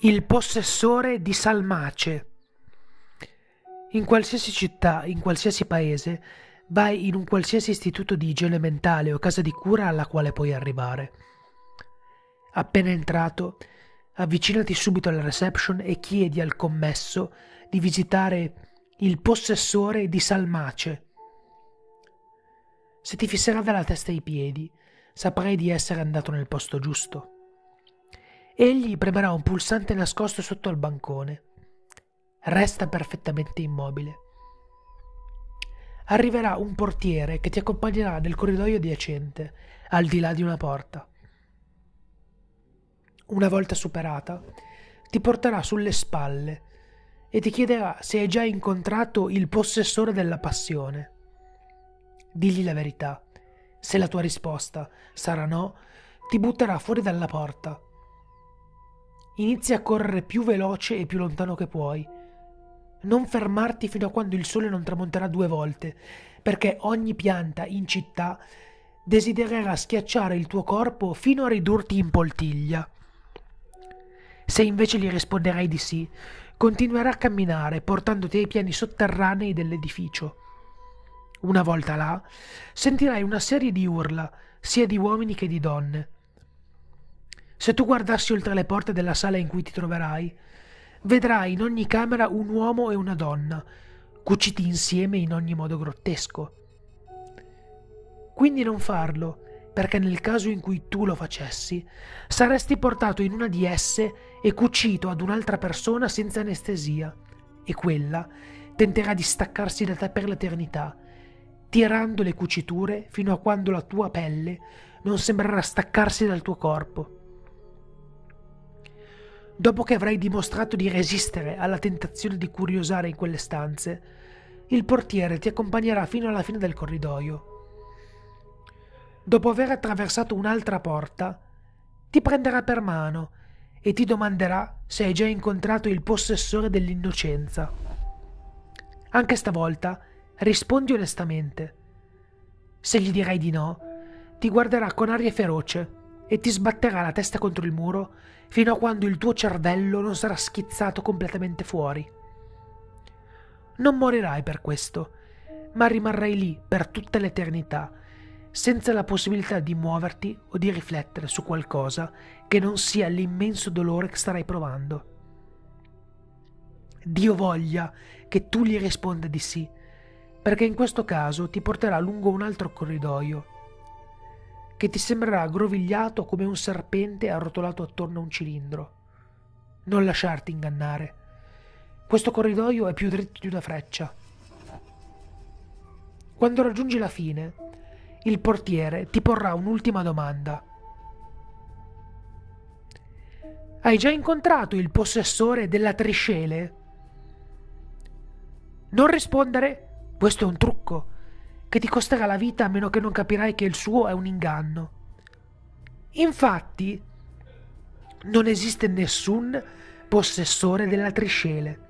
Il possessore di Salmace. In qualsiasi città, in qualsiasi paese, vai in un qualsiasi istituto di igiene mentale o casa di cura alla quale puoi arrivare. Appena entrato, avvicinati subito alla reception e chiedi al commesso di visitare il possessore di Salmace. Se ti fisserà dalla testa ai piedi, saprai di essere andato nel posto giusto. Egli premerà un pulsante nascosto sotto al bancone. Resta perfettamente immobile. Arriverà un portiere che ti accompagnerà nel corridoio adiacente, al di là di una porta. Una volta superata, ti porterà sulle spalle e ti chiederà se hai già incontrato il possessore della passione. Digli la verità. Se la tua risposta sarà no, ti butterà fuori dalla porta Inizi a correre più veloce e più lontano che puoi. Non fermarti fino a quando il sole non tramonterà due volte, perché ogni pianta in città desidererà schiacciare il tuo corpo fino a ridurti in poltiglia. Se invece gli risponderai di sì, continuerà a camminare portandoti ai piani sotterranei dell'edificio. Una volta là, sentirai una serie di urla, sia di uomini che di donne. Se tu guardassi oltre le porte della sala in cui ti troverai, vedrai in ogni camera un uomo e una donna, cuciti insieme in ogni modo grottesco. Quindi non farlo, perché nel caso in cui tu lo facessi, saresti portato in una di esse e cucito ad un'altra persona senza anestesia, e quella tenterà di staccarsi da te per l'eternità, tirando le cuciture fino a quando la tua pelle non sembrerà staccarsi dal tuo corpo. Dopo che avrai dimostrato di resistere alla tentazione di curiosare in quelle stanze, il portiere ti accompagnerà fino alla fine del corridoio. Dopo aver attraversato un'altra porta, ti prenderà per mano e ti domanderà se hai già incontrato il possessore dell'innocenza. Anche stavolta rispondi onestamente. Se gli dirai di no, ti guarderà con aria feroce e ti sbatterà la testa contro il muro fino a quando il tuo cervello non sarà schizzato completamente fuori. Non morirai per questo, ma rimarrai lì per tutta l'eternità, senza la possibilità di muoverti o di riflettere su qualcosa che non sia l'immenso dolore che starai provando. Dio voglia che tu gli risponda di sì, perché in questo caso ti porterà lungo un altro corridoio che ti sembrerà aggrovigliato come un serpente arrotolato attorno a un cilindro. Non lasciarti ingannare. Questo corridoio è più dritto di una freccia. Quando raggiungi la fine, il portiere ti porrà un'ultima domanda. Hai già incontrato il possessore della triscele? Non rispondere, questo è un trucco che ti costerà la vita a meno che non capirai che il suo è un inganno. Infatti, non esiste nessun possessore della triscele.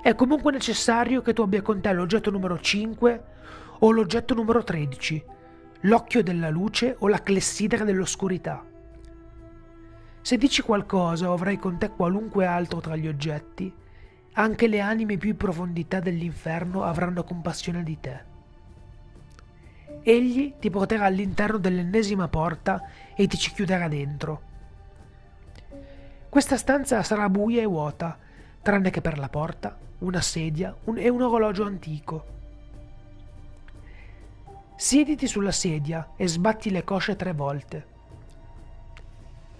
È comunque necessario che tu abbia con te l'oggetto numero 5 o l'oggetto numero 13, l'occhio della luce o la clessidra dell'oscurità. Se dici qualcosa o avrai con te qualunque altro tra gli oggetti, anche le anime più in profondità dell'inferno avranno compassione di te. Egli ti porterà all'interno dell'ennesima porta e ti ci chiuderà dentro. Questa stanza sarà buia e vuota, tranne che per la porta, una sedia un e un orologio antico. Siediti sulla sedia e sbatti le cosce tre volte.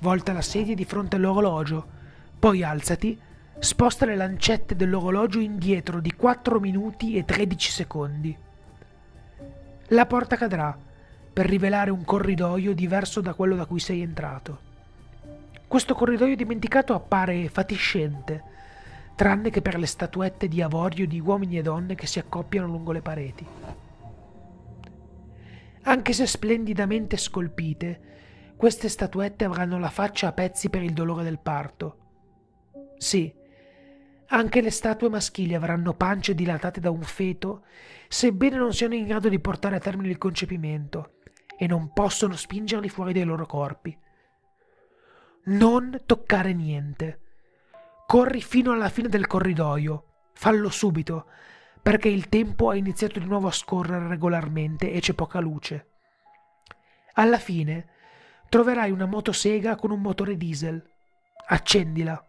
Volta la sedia di fronte all'orologio, poi alzati sposta le lancette dell'orologio indietro di 4 minuti e 13 secondi. La porta cadrà per rivelare un corridoio diverso da quello da cui sei entrato. Questo corridoio dimenticato appare fatiscente, tranne che per le statuette di avorio di uomini e donne che si accoppiano lungo le pareti. Anche se splendidamente scolpite, queste statuette avranno la faccia a pezzi per il dolore del parto. Sì, anche le statue maschili avranno pance dilatate da un feto, sebbene non siano in grado di portare a termine il concepimento, e non possono spingerli fuori dai loro corpi. Non toccare niente. Corri fino alla fine del corridoio. Fallo subito, perché il tempo ha iniziato di nuovo a scorrere regolarmente e c'è poca luce. Alla fine troverai una motosega con un motore diesel. Accendila.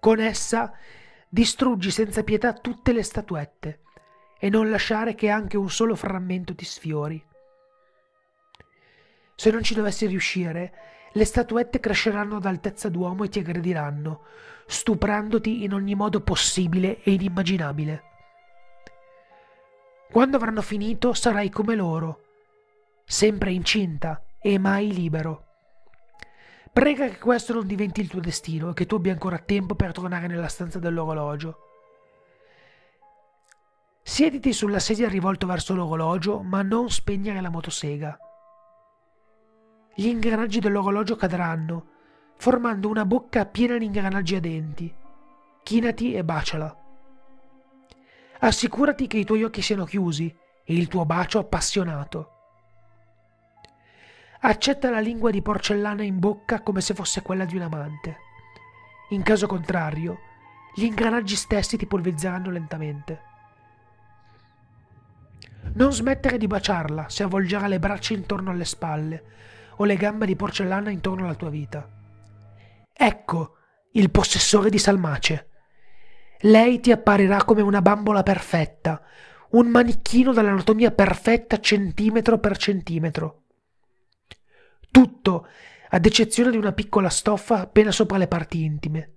Con essa distruggi senza pietà tutte le statuette e non lasciare che anche un solo frammento ti sfiori. Se non ci dovessi riuscire, le statuette cresceranno ad altezza d'uomo e ti aggrediranno, stuprandoti in ogni modo possibile e inimmaginabile. Quando avranno finito sarai come loro, sempre incinta e mai libero. Prega che questo non diventi il tuo destino e che tu abbia ancora tempo per tornare nella stanza dell'orologio. Siediti sulla sedia rivolto verso l'orologio, ma non spegnere la motosega. Gli ingranaggi dell'orologio cadranno, formando una bocca piena di ingranaggi a denti. Chinati e baciala. Assicurati che i tuoi occhi siano chiusi e il tuo bacio appassionato. Accetta la lingua di porcellana in bocca come se fosse quella di un amante. In caso contrario, gli ingranaggi stessi ti polverizzeranno lentamente. Non smettere di baciarla se avvolgerà le braccia intorno alle spalle o le gambe di porcellana intorno alla tua vita. Ecco il possessore di Salmace. Lei ti apparirà come una bambola perfetta, un manichino dall'anatomia perfetta centimetro per centimetro. Tutto, ad eccezione di una piccola stoffa appena sopra le parti intime.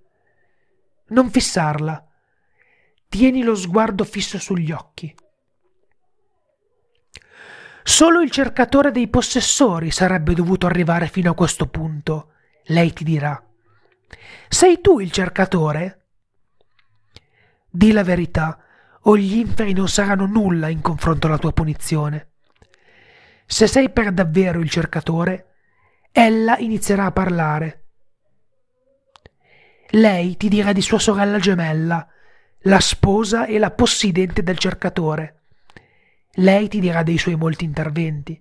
Non fissarla. Tieni lo sguardo fisso sugli occhi. Solo il cercatore dei possessori sarebbe dovuto arrivare fino a questo punto, lei ti dirà. Sei tu il cercatore? Di la verità, o gli inferi non saranno nulla in confronto alla tua punizione. Se sei per davvero il cercatore, ella inizierà a parlare. Lei ti dirà di sua sorella gemella, la sposa e la possidente del cercatore. Lei ti dirà dei suoi molti interventi,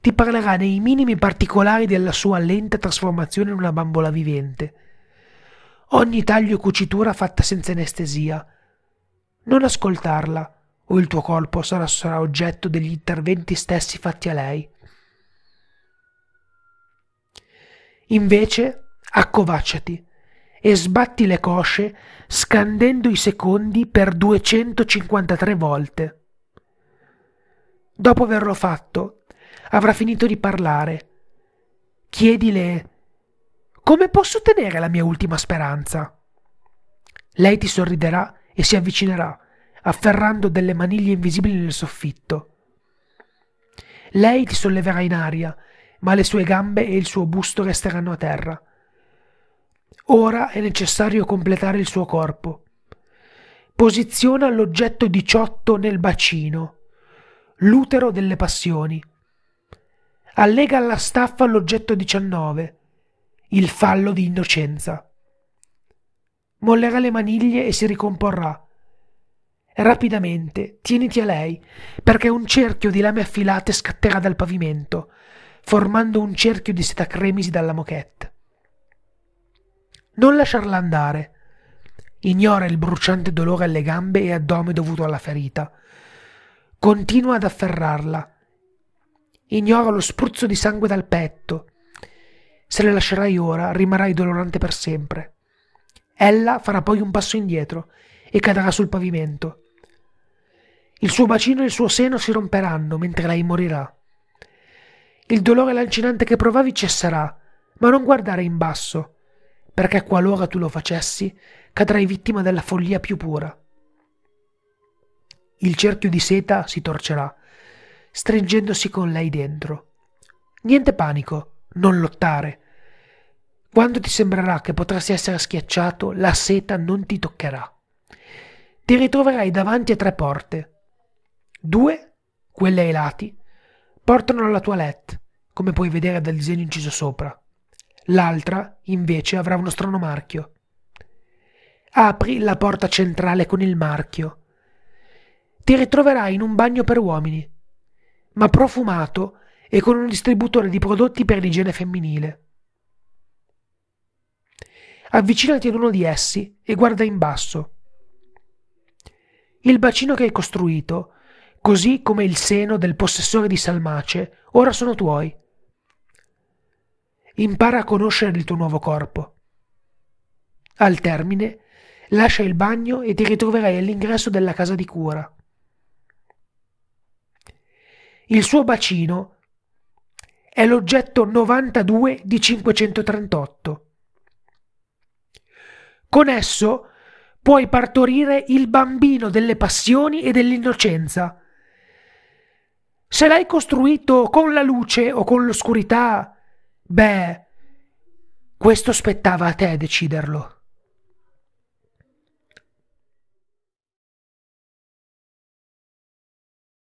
ti parlerà nei minimi particolari della sua lenta trasformazione in una bambola vivente. Ogni taglio e cucitura fatta senza anestesia. Non ascoltarla, o il tuo corpo sarà, sarà oggetto degli interventi stessi fatti a lei. Invece, accovacciati e sbatti le cosce scandendo i secondi per 253 volte. Dopo averlo fatto, avrà finito di parlare. Chiedile come posso ottenere la mia ultima speranza? Lei ti sorriderà e si avvicinerà, afferrando delle maniglie invisibili nel soffitto. Lei ti solleverà in aria, ma le sue gambe e il suo busto resteranno a terra. Ora è necessario completare il suo corpo. Posiziona l'oggetto 18 nel bacino l'utero delle passioni. Allega alla staffa l'oggetto 19, il fallo di innocenza. Mollerà le maniglie e si ricomporrà. Rapidamente tieniti a lei, perché un cerchio di lame affilate scatterà dal pavimento, formando un cerchio di seta cremisi dalla moquette. Non lasciarla andare. Ignora il bruciante dolore alle gambe e addome dovuto alla ferita Continua ad afferrarla. Ignora lo spruzzo di sangue dal petto. Se le lascerai ora, rimarrai dolorante per sempre. Ella farà poi un passo indietro e cadrà sul pavimento. Il suo bacino e il suo seno si romperanno mentre lei morirà. Il dolore lancinante che provavi cesserà, ma non guardare in basso, perché qualora tu lo facessi, cadrai vittima della follia più pura. Il cerchio di seta si torcerà, stringendosi con lei dentro. Niente panico, non lottare. Quando ti sembrerà che potresti essere schiacciato, la seta non ti toccherà. Ti ritroverai davanti a tre porte. Due, quelle ai lati, portano alla toilette, come puoi vedere dal disegno inciso sopra. L'altra, invece, avrà uno strano marchio. Apri la porta centrale con il marchio ti ritroverai in un bagno per uomini, ma profumato e con un distributore di prodotti per l'igiene femminile. avvicinati ad uno di essi e guarda in basso. Il bacino che hai costruito, così come il seno del possessore di Salmace, ora sono tuoi. Impara a conoscere il tuo nuovo corpo. Al termine, lascia il bagno e ti ritroverai all'ingresso della casa di cura. Il suo bacino è l'oggetto 92 di 538. Con esso puoi partorire il bambino delle passioni e dell'innocenza. Se l'hai costruito con la luce o con l'oscurità, beh, questo spettava a te deciderlo.